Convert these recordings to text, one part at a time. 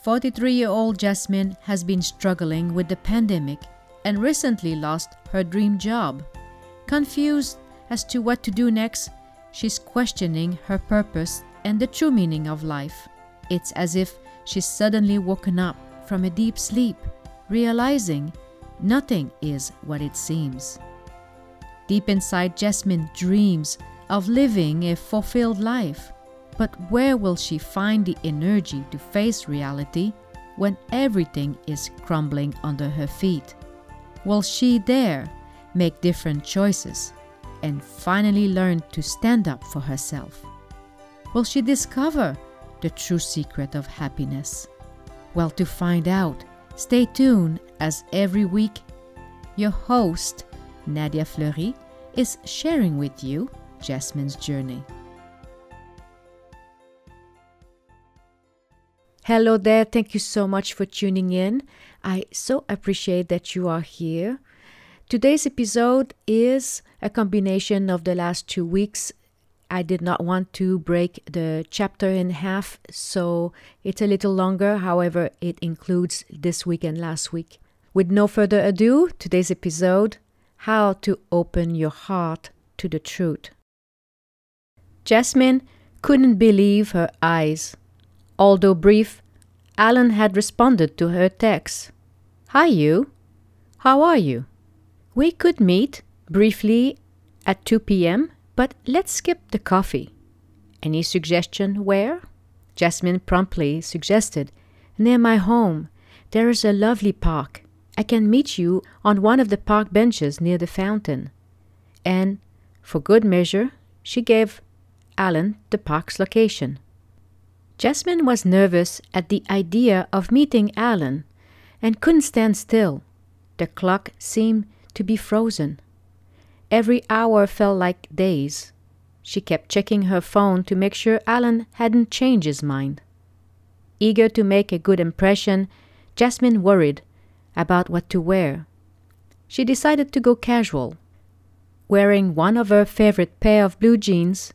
43 year old Jasmine has been struggling with the pandemic and recently lost her dream job. Confused as to what to do next, she's questioning her purpose and the true meaning of life. It's as if she's suddenly woken up from a deep sleep, realizing nothing is what it seems. Deep inside, Jasmine dreams of living a fulfilled life. But where will she find the energy to face reality when everything is crumbling under her feet? Will she dare make different choices and finally learn to stand up for herself? Will she discover the true secret of happiness? Well, to find out, stay tuned as every week your host, Nadia Fleury, is sharing with you Jasmine's journey. Hello there. Thank you so much for tuning in. I so appreciate that you are here. Today's episode is a combination of the last two weeks. I did not want to break the chapter in half, so it's a little longer. However, it includes this week and last week. With no further ado, today's episode How to Open Your Heart to the Truth. Jasmine couldn't believe her eyes. Although brief, Alan had responded to her text. Hi, you. How are you? We could meet briefly at 2 p.m., but let's skip the coffee. Any suggestion where? Jasmine promptly suggested, Near my home. There is a lovely park. I can meet you on one of the park benches near the fountain. And, for good measure, she gave Alan the park's location. Jasmine was nervous at the idea of meeting Alan and couldn't stand still. The clock seemed to be frozen. Every hour felt like days. She kept checking her phone to make sure Alan hadn't changed his mind. Eager to make a good impression, Jasmine worried about what to wear. She decided to go casual, wearing one of her favorite pair of blue jeans,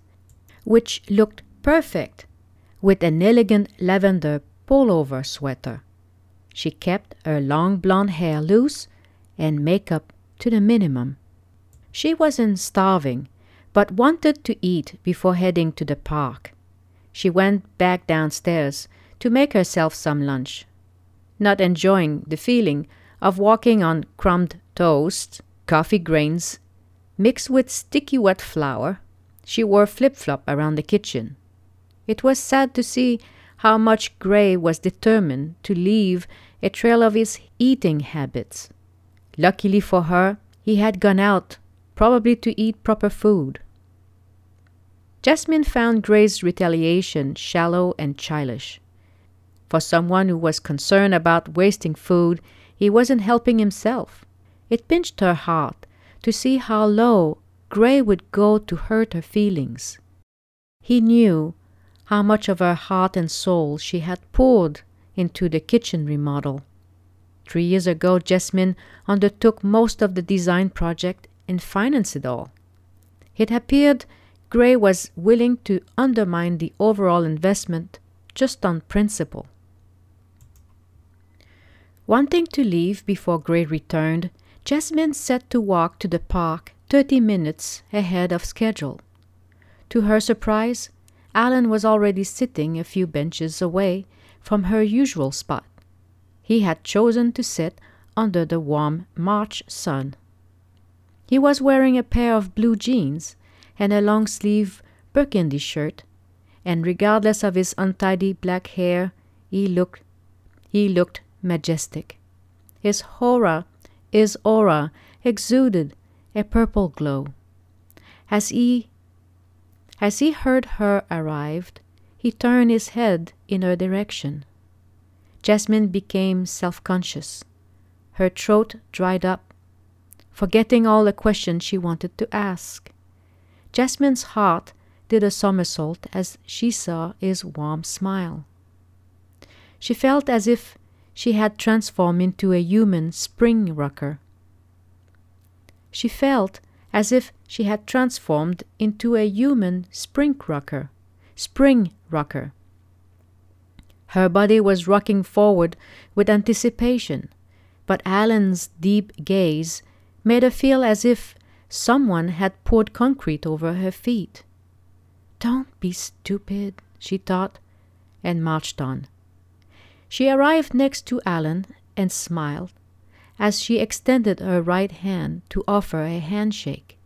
which looked perfect with an elegant lavender pullover sweater. She kept her long blonde hair loose and makeup to the minimum. She wasn't starving, but wanted to eat before heading to the park. She went back downstairs to make herself some lunch. Not enjoying the feeling of walking on crumbed toast, coffee grains, mixed with sticky wet flour, she wore flip flop around the kitchen. It was sad to see how much Gray was determined to leave a trail of his eating habits. Luckily for her, he had gone out, probably to eat proper food. Jasmine found Gray's retaliation shallow and childish. For someone who was concerned about wasting food, he wasn't helping himself. It pinched her heart to see how low Gray would go to hurt her feelings. He knew how much of her heart and soul she had poured into the kitchen remodel. Three years ago, Jasmine undertook most of the design project and financed it all. It appeared Gray was willing to undermine the overall investment just on principle. Wanting to leave before Gray returned, Jasmine set to walk to the park 30 minutes ahead of schedule. To her surprise, Alan was already sitting a few benches away from her usual spot. He had chosen to sit under the warm March sun. He was wearing a pair of blue jeans and a long sleeve burgundy shirt, and regardless of his untidy black hair, he looked he looked majestic. His aura, his aura exuded a purple glow. As he as he heard her arrived, he turned his head in her direction. Jasmine became self conscious. Her throat dried up, forgetting all the questions she wanted to ask. Jasmine's heart did a somersault as she saw his warm smile. She felt as if she had transformed into a human spring rocker. She felt as if she had transformed into a human spring rocker. Spring rocker. Her body was rocking forward with anticipation, but Alan's deep gaze made her feel as if someone had poured concrete over her feet. Don't be stupid, she thought, and marched on. She arrived next to Alan and smiled as she extended her right hand to offer a handshake.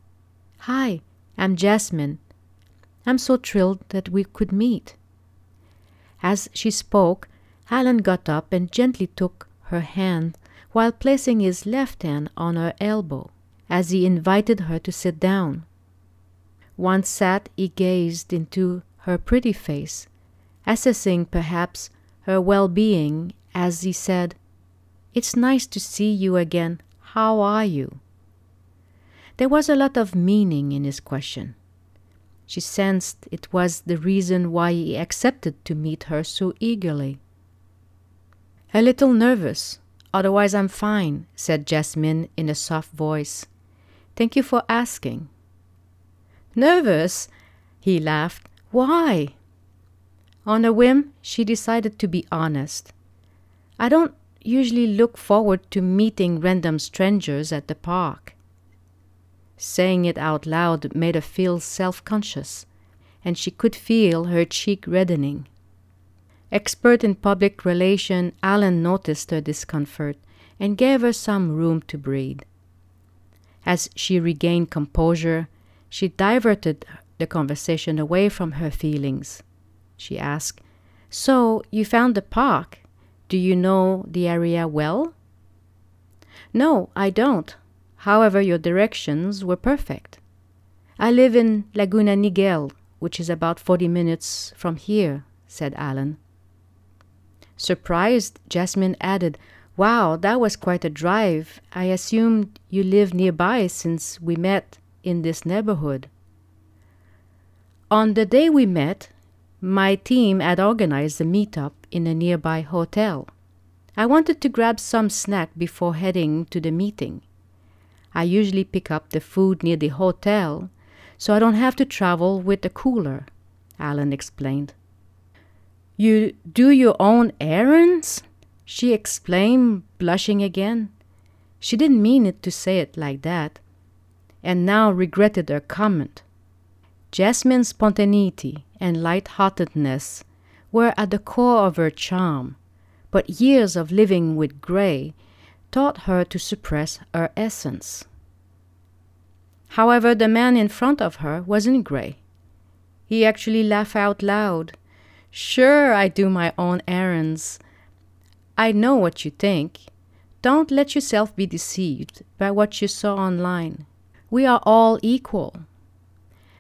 Hi, I'm Jasmine. I'm so thrilled that we could meet. As she spoke, Alan got up and gently took her hand while placing his left hand on her elbow as he invited her to sit down. Once sat, he gazed into her pretty face, assessing perhaps her well being as he said, It's nice to see you again. How are you? There was a lot of meaning in his question. She sensed it was the reason why he accepted to meet her so eagerly. A little nervous, otherwise I'm fine, said Jasmine in a soft voice. Thank you for asking. Nervous? He laughed. Why? On a whim, she decided to be honest. I don't usually look forward to meeting random strangers at the park. Saying it out loud made her feel self conscious, and she could feel her cheek reddening. Expert in public relation, Alan noticed her discomfort and gave her some room to breathe. As she regained composure, she diverted the conversation away from her feelings. She asked, So, you found the park? Do you know the area well? No, I don't, However, your directions were perfect. I live in Laguna Niguel, which is about 40 minutes from here, said Alan. Surprised, Jasmine added, Wow, that was quite a drive. I assumed you live nearby since we met in this neighborhood. On the day we met, my team had organized a meetup in a nearby hotel. I wanted to grab some snack before heading to the meeting. I usually pick up the food near the hotel, so I don't have to travel with a cooler, Alan explained. You do your own errands? She exclaimed, blushing again. She didn't mean it to say it like that, and now regretted her comment. Jasmine's spontaneity and light-heartedness were at the core of her charm, but years of living with Gray taught her to suppress her essence. However, the man in front of her wasn't gray. He actually laughed out loud. Sure, I do my own errands. I know what you think. Don't let yourself be deceived by what you saw online. We are all equal.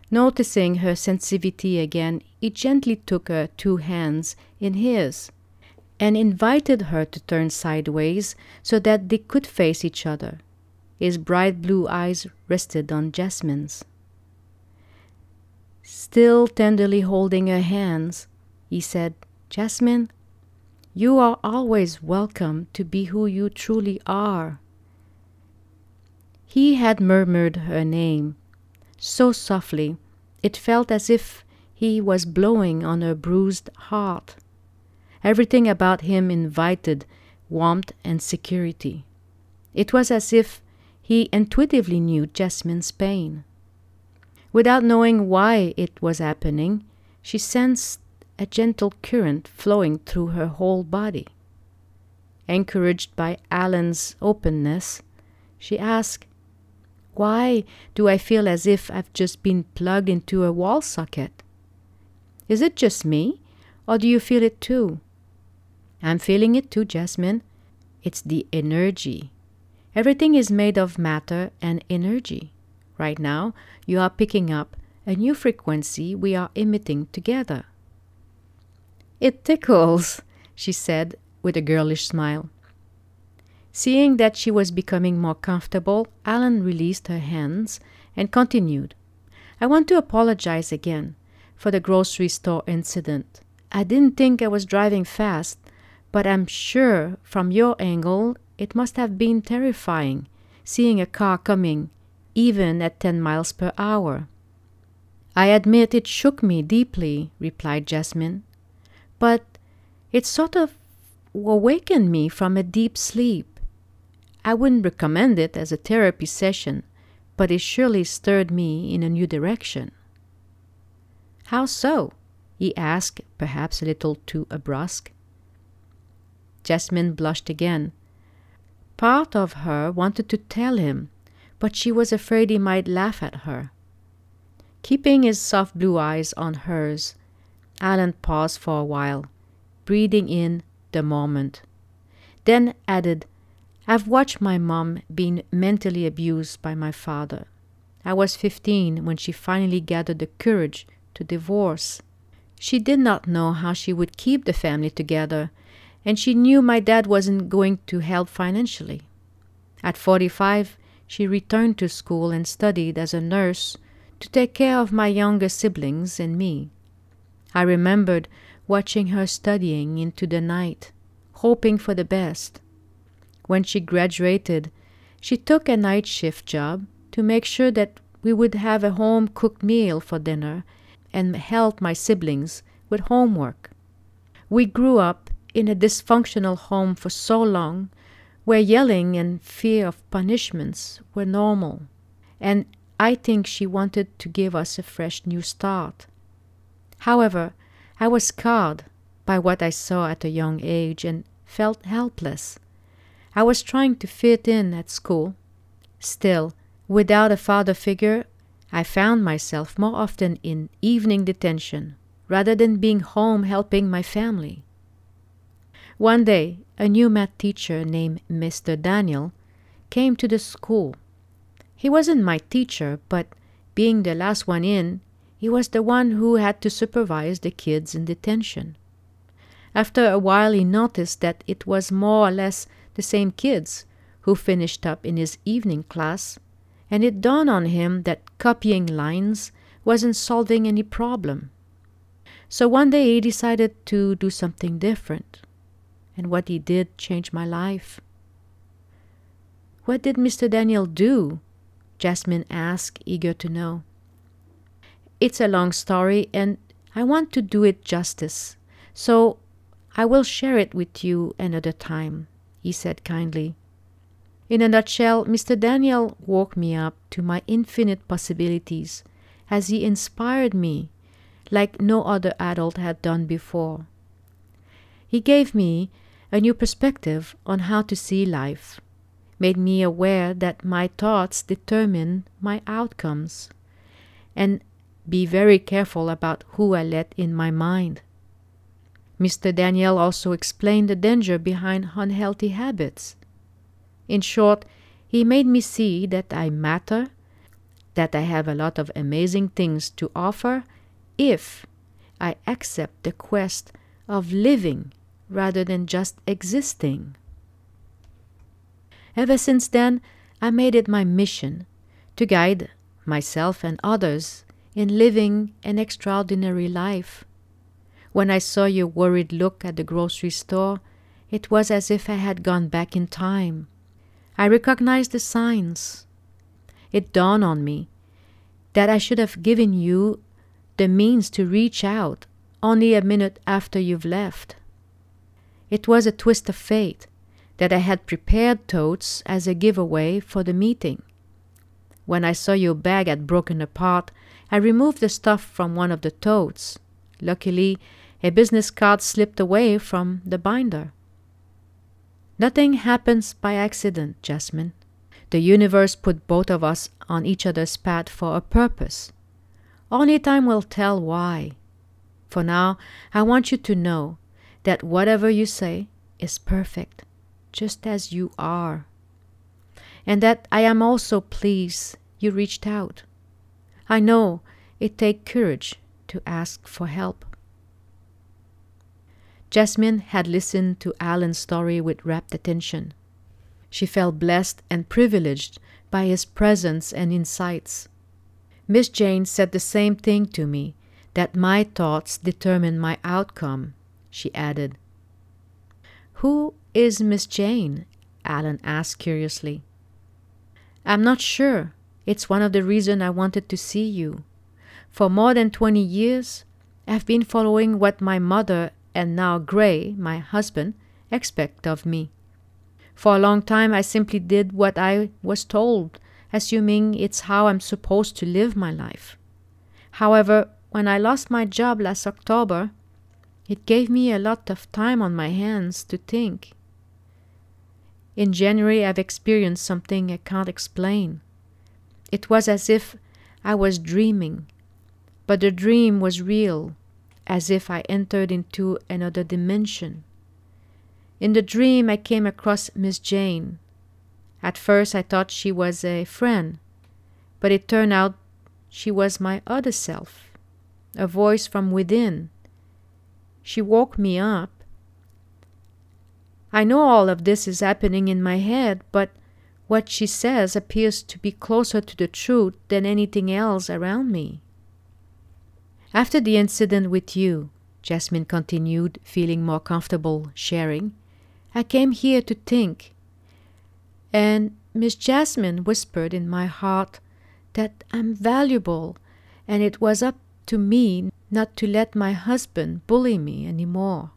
Noticing her sensitivity again, he gently took her two hands in his and invited her to turn sideways so that they could face each other. His bright blue eyes rested on Jasmine's. Still tenderly holding her hands, he said, Jasmine, you are always welcome to be who you truly are. He had murmured her name so softly it felt as if he was blowing on her bruised heart. Everything about him invited warmth and security. It was as if he intuitively knew Jasmine's pain. Without knowing why it was happening, she sensed a gentle current flowing through her whole body. Encouraged by Alan's openness, she asked, Why do I feel as if I've just been plugged into a wall socket? Is it just me, or do you feel it too? I'm feeling it too, Jasmine. It's the energy. Everything is made of matter and energy. Right now, you are picking up a new frequency we are emitting together. It tickles, she said with a girlish smile. Seeing that she was becoming more comfortable, Alan released her hands and continued. I want to apologize again for the grocery store incident. I didn't think I was driving fast but I'm sure from your angle it must have been terrifying seeing a car coming, even at 10 miles per hour. I admit it shook me deeply, replied Jasmine, but It sort of awakened me from a deep sleep. I wouldn't recommend it as a therapy session, but it surely stirred me in a new direction. How so? he asked, perhaps a little too brusque. Jasmine blushed again. Part of her wanted to tell him, but she was afraid he might laugh at her. Keeping his soft blue eyes on hers, Alan paused for a while, breathing in the moment. Then added, I've watched my mom being mentally abused by my father. I was 15 when she finally gathered the courage to divorce. She did not know how she would keep the family together, and she knew my dad wasn't going to help financially. At 45, she returned to school and studied as a nurse to take care of my younger siblings and me. I remembered watching her studying into the night, hoping for the best. When she graduated, she took a night shift job to make sure that we would have a home cooked meal for dinner and help my siblings with homework. We grew up in a dysfunctional home for so long where yelling and fear of punishments were normal, and I think she wanted to give us a fresh new start. However, I was scarred by what I saw at a young age and felt helpless. I was trying to fit in at school. Still, without a father figure, I found myself more often in evening detention rather than being home helping my family. One day, a new math teacher named Mr. Daniel came to the school. He wasn't my teacher, but being the last one in, he was the one who had to supervise the kids in detention. After a while, he noticed that it was more or less the same kids who finished up in his evening class, and it dawned on him that copying lines wasn't solving any problem. So one day he decided to do something different, and what he did changed my life. What did Mr. Daniel do? Jasmine asked, eager to know. It's a long story, and I want to do it justice, so I will share it with you another time, he said kindly. In a nutshell, Mr. Daniel woke me up to my infinite possibilities as he inspired me like no other adult had done before. He gave me a new perspective on how to see life, made me aware that my thoughts determine my outcomes, and be very careful about who I let in my mind. Mr. Daniel also explained the danger behind unhealthy habits. In short, he made me see that I matter, that I have a lot of amazing things to offer if I accept the quest of living rather than just existing. Ever since then, I made it my mission to guide myself and others in living an extraordinary life. When I saw your worried look at the grocery store, it was as if I had gone back in time. I recognized the signs. It dawned on me that I should have given you the means to reach out only a minute after you've left. It was a twist of fate that I had prepared totes as a giveaway for the meeting. When I saw your bag had broken apart, I removed the stuff from one of the totes. Luckily, a business card slipped away from the binder. Nothing happens by accident, Jasmine. The universe put both of us on each other's path for a purpose. Only time will tell why. For now, I want you to know that whatever you say is perfect, just as you are. And that I am also pleased you reached out. I know it takes courage to ask for help. Jasmine had listened to Alan's story with rapt attention. She felt blessed and privileged by his presence and insights. Miss Jane said the same thing to me that my thoughts determine my outcome, she added. Who is Miss Jane? Alan asked curiously. I'm not sure, it's one of the reasons I wanted to see you. For more than 20 years, I've been following what my mother and now Gray, my husband, expect of me. For a long time I simply did what I was told, assuming it's how I'm supposed to live my life. However, when I lost my job last October, it gave me a lot of time on my hands to think. In January, I've experienced something I can't explain. It was as if I was dreaming, but the dream was real, as if I entered into another dimension. In the dream, I came across Miss Jane. At first, I thought she was a friend, but it turned out she was my other self, a voice from within. She woke me up. I know all of this is happening in my head, but what she says appears to be closer to the truth than anything else around me. After the incident with you, Jasmine continued, feeling more comfortable sharing, I came here to think. And Miss Jasmine whispered in my heart that I'm valuable, and it was up to me not to let my husband bully me any more.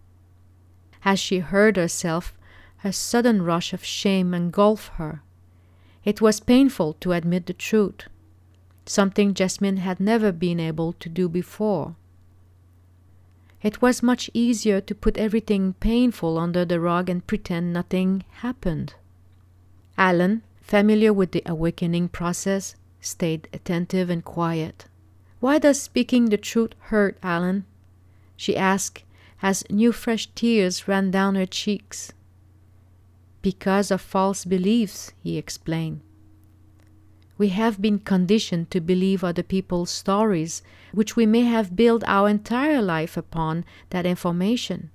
As she heard herself, a sudden rush of shame engulfed her. It was painful to admit the truth, something Jasmine had never been able to do before. It was much easier to put everything painful under the rug and pretend nothing happened. Alan, familiar with the awakening process, stayed attentive and quiet. Why does speaking the truth hurt, Alan? she asked as new fresh tears ran down her cheeks. Because of false beliefs, he explained. We have been conditioned to believe other people's stories, which we may have built our entire life upon that information.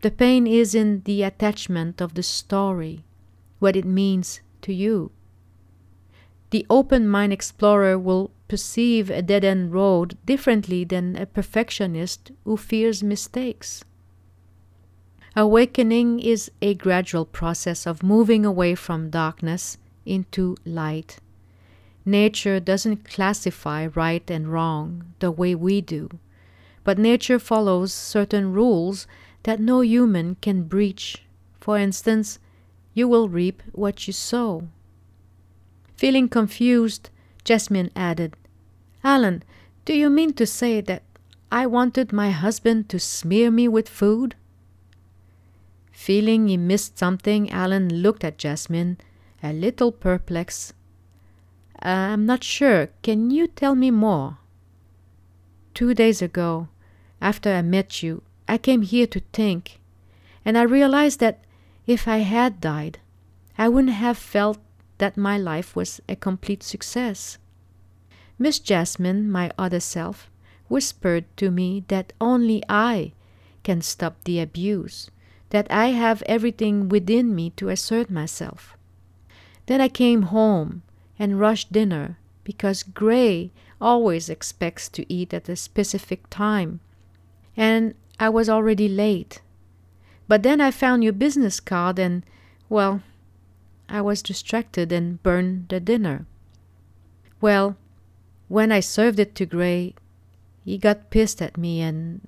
The pain is in the attachment of the story, what it means to you. The open mind explorer will perceive a dead end road differently than a perfectionist who fears mistakes. Awakening is a gradual process of moving away from darkness into light Nature doesn't classify right and wrong the way we do, but nature follows certain rules that no human can breach. For instance, you will reap what you sow. Feeling confused, Jasmine added, Alan, do you mean to say that I wanted my husband to smear me with food? Feeling he missed something, Alan looked at Jasmine, a little perplexed. Uh, I'm not sure. Can you tell me more? Two days ago, after I met you, I came here to think, and I realized that if I had died, I wouldn't have felt that my life was a complete success. Miss Jasmine, my other self, whispered to me that only I can stop the abuse, that I have everything within me to assert myself. Then I came home and rush dinner because Gray always expects to eat at a specific time. And I was already late. But then I found your business card and, well, I was distracted and burned the dinner. Well, when I served it to Gray, he got pissed at me and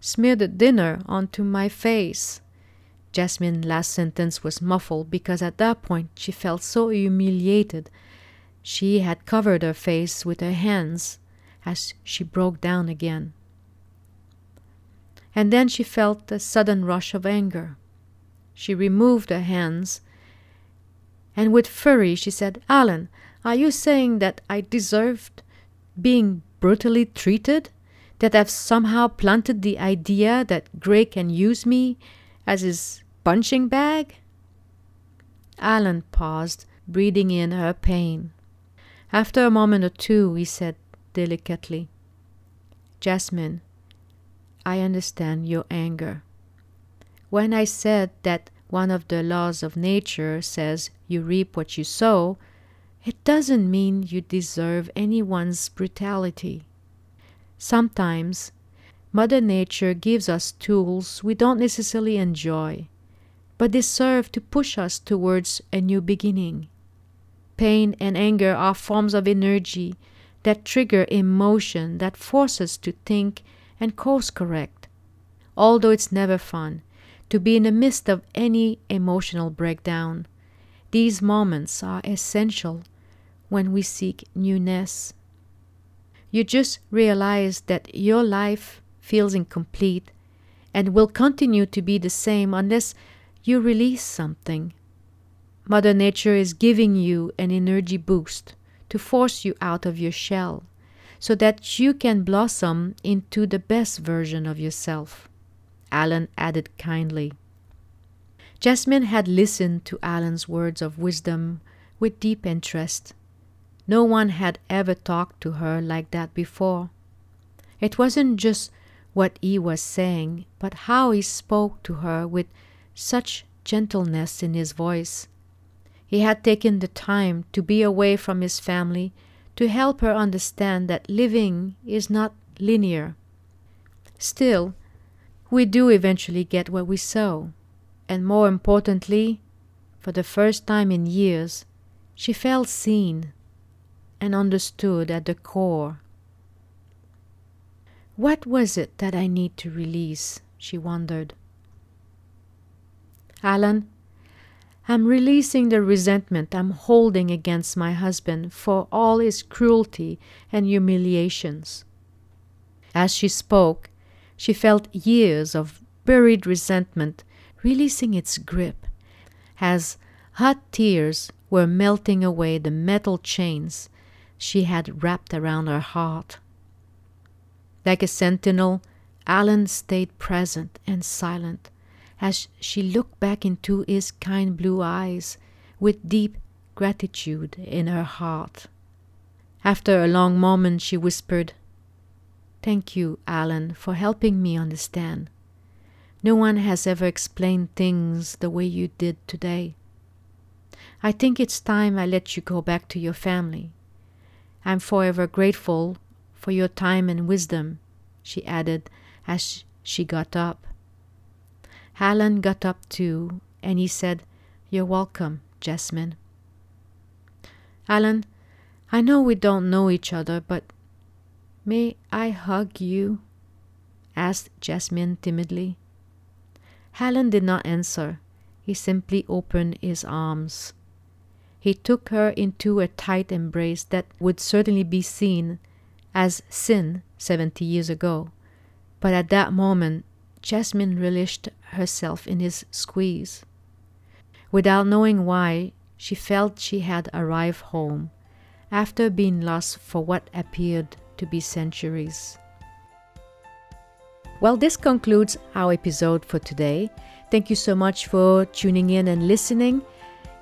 smeared the dinner onto my face. Jasmine's last sentence was muffled because at that point she felt so humiliated. She had covered her face with her hands as she broke down again. And then she felt a sudden rush of anger. She removed her hands and with fury she said, Alan, are you saying that I deserved being brutally treated? That I've somehow planted the idea that Gray can use me as his punching bag? Alan paused, breathing in her pain. After a moment or two, he said delicately, Jasmine, I understand your anger. When I said that one of the laws of nature says you reap what you sow, it doesn't mean you deserve anyone's brutality. Sometimes Mother Nature gives us tools we don't necessarily enjoy, but they serve to push us towards a new beginning. Pain and anger are forms of energy that trigger emotion that force us to think and course correct. although it's never fun, to be in the midst of any emotional breakdown. These moments are essential when we seek newness. You just realize that your life feels incomplete and will continue to be the same unless you release something. Mother Nature is giving you an energy boost to force you out of your shell so that you can blossom into the best version of yourself. Alan added kindly. Jasmine had listened to Alan's words of wisdom with deep interest. No one had ever talked to her like that before. It wasn't just what he was saying, but how he spoke to her with such gentleness in his voice. He had taken the time to be away from his family to help her understand that living is not linear. Still, we do eventually get what we sow, and more importantly, for the first time in years, she felt seen and understood at the core. What was it that I need to release? she wondered. Alan, I'm releasing the resentment I'm holding against my husband for all his cruelty and humiliations. As she spoke, she felt years of buried resentment releasing its grip as hot tears were melting away the metal chains she had wrapped around her heart. Like a sentinel, Alan stayed present and silent as she looked back into his kind blue eyes with deep gratitude in her heart. After a long moment, she whispered, Thank you, Alan, for helping me understand. No one has ever explained things the way you did today. I think it's time I let you go back to your family. I'm forever grateful for your time and wisdom, she added as she got up. Alan got up too, and he said, You're welcome, Jasmine. Alan, I know we don't know each other, but may I hug you? asked Jasmine timidly. Alan did not answer. He simply opened his arms. He took her into a tight embrace that would certainly be seen as sin seventy years ago. But at that moment, Jasmine relished herself in his squeeze. Without knowing why, she felt she had arrived home after being lost for what appeared to be centuries. Well, this concludes our episode for today. Thank you so much for tuning in and listening.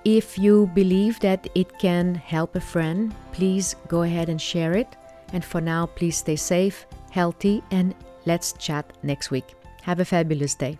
If you believe that it can help a friend, please go ahead and share it. And for now, please stay safe, healthy, and let's chat next week. Have a fabulous day.